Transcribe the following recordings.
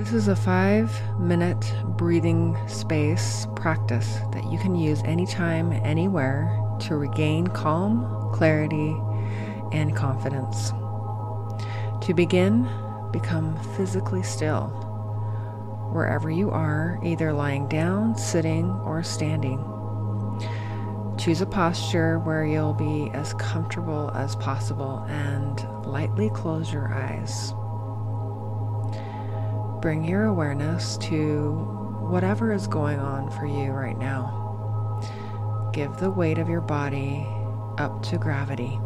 This is a five minute breathing space practice that you can use anytime, anywhere to regain calm, clarity, and confidence. To begin, become physically still wherever you are, either lying down, sitting, or standing. Choose a posture where you'll be as comfortable as possible and lightly close your eyes. Bring your awareness to whatever is going on for you right now. Give the weight of your body up to gravity.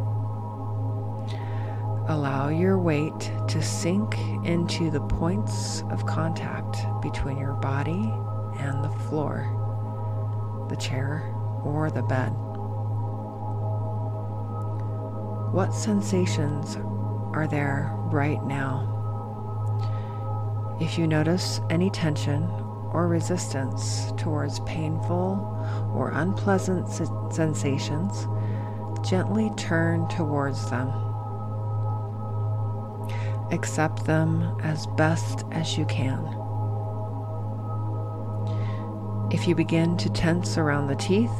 Allow your weight to sink into the points of contact between your body and the floor, the chair, or the bed. What sensations are there right now? If you notice any tension or resistance towards painful or unpleasant sensations, gently turn towards them. Accept them as best as you can. If you begin to tense around the teeth,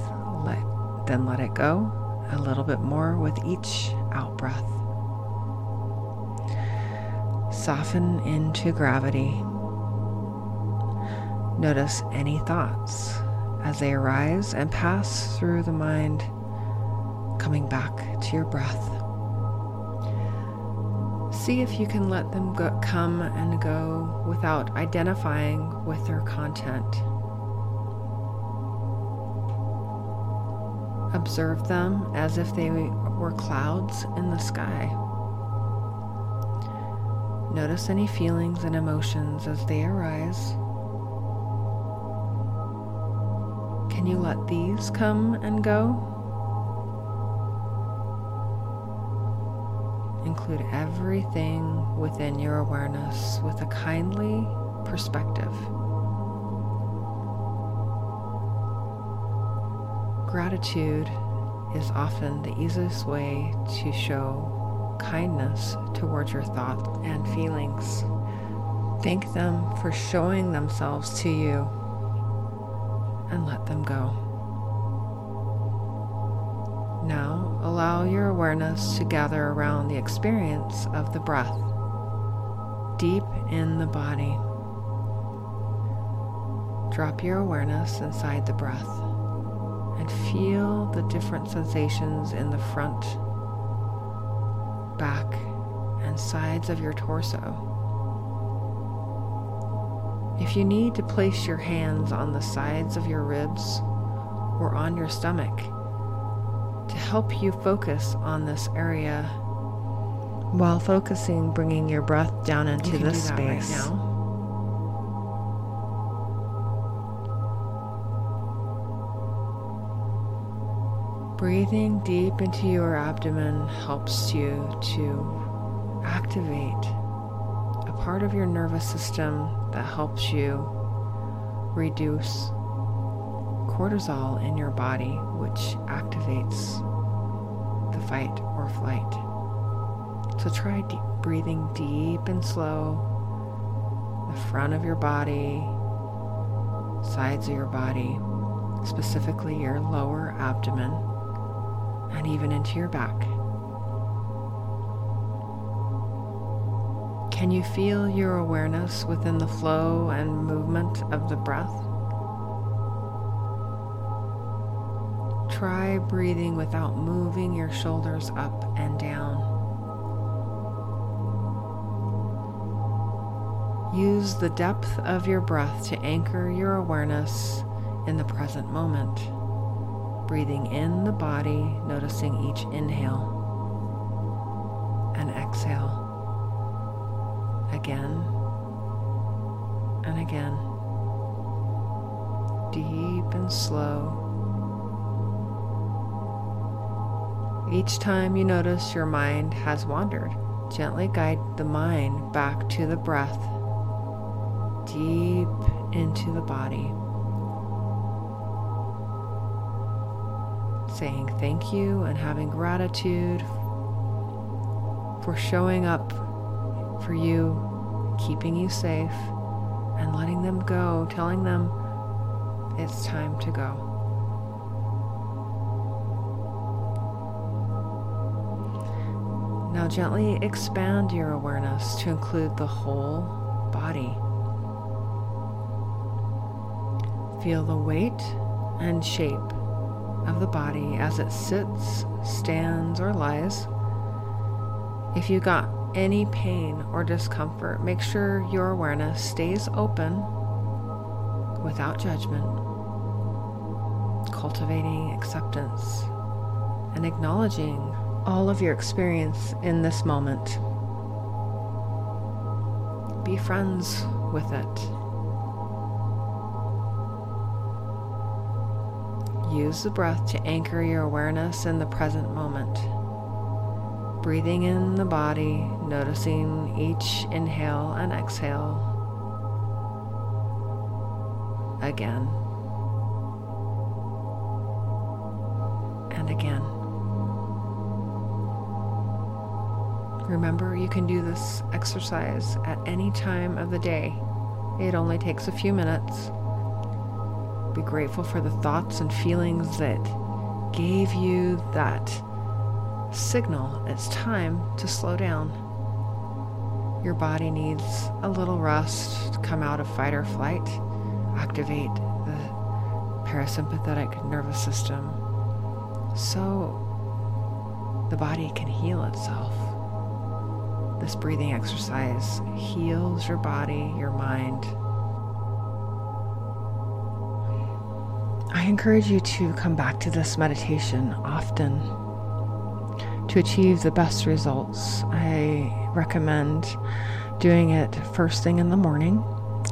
let, then let it go a little bit more with each out breath. Soften into gravity. Notice any thoughts as they arise and pass through the mind, coming back to your breath. See if you can let them go, come and go without identifying with their content. Observe them as if they were clouds in the sky. Notice any feelings and emotions as they arise. Can you let these come and go? include everything within your awareness with a kindly perspective. Gratitude is often the easiest way to show kindness towards your thoughts and feelings. Thank them for showing themselves to you and let them go. Now, allow your awareness to gather around the experience of the breath deep in the body. Drop your awareness inside the breath and feel the different sensations in the front, back, and sides of your torso. If you need to place your hands on the sides of your ribs or on your stomach, to help you focus on this area while focusing, bringing your breath down into this space. Right Breathing deep into your abdomen helps you to activate a part of your nervous system that helps you reduce cortisol in your body, which activates the fight or flight. So try deep, breathing deep and slow, the front of your body, sides of your body, specifically your lower abdomen, and even into your back. Can you feel your awareness within the flow and movement of the breath? Try breathing without moving your shoulders up and down. Use the depth of your breath to anchor your awareness in the present moment. Breathing in the body, noticing each inhale and exhale. Again and again. Deep and slow. Each time you notice your mind has wandered, gently guide the mind back to the breath, deep into the body. Saying thank you and having gratitude for showing up for you, keeping you safe, and letting them go, telling them it's time to go. Now, gently expand your awareness to include the whole body. Feel the weight and shape of the body as it sits, stands, or lies. If you got any pain or discomfort, make sure your awareness stays open without judgment, cultivating acceptance and acknowledging all of your experience in this moment. Be friends with it. Use the breath to anchor your awareness in the present moment. Breathing in the body, noticing each inhale and exhale. Again. And again. Remember, you can do this exercise at any time of the day. It only takes a few minutes. Be grateful for the thoughts and feelings that gave you that signal it's time to slow down. Your body needs a little rest to come out of fight or flight, activate the parasympathetic nervous system so the body can heal itself. This breathing exercise heals your body, your mind. I encourage you to come back to this meditation often to achieve the best results, I recommend doing it first thing in the morning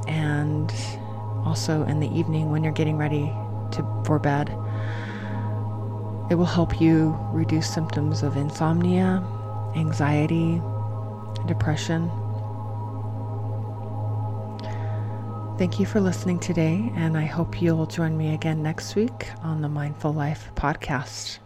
and also in the evening when you're getting ready to for bed. It will help you reduce symptoms of insomnia, anxiety, depression. Thank you for listening today, and I hope you'll join me again next week on the Mindful Life podcast.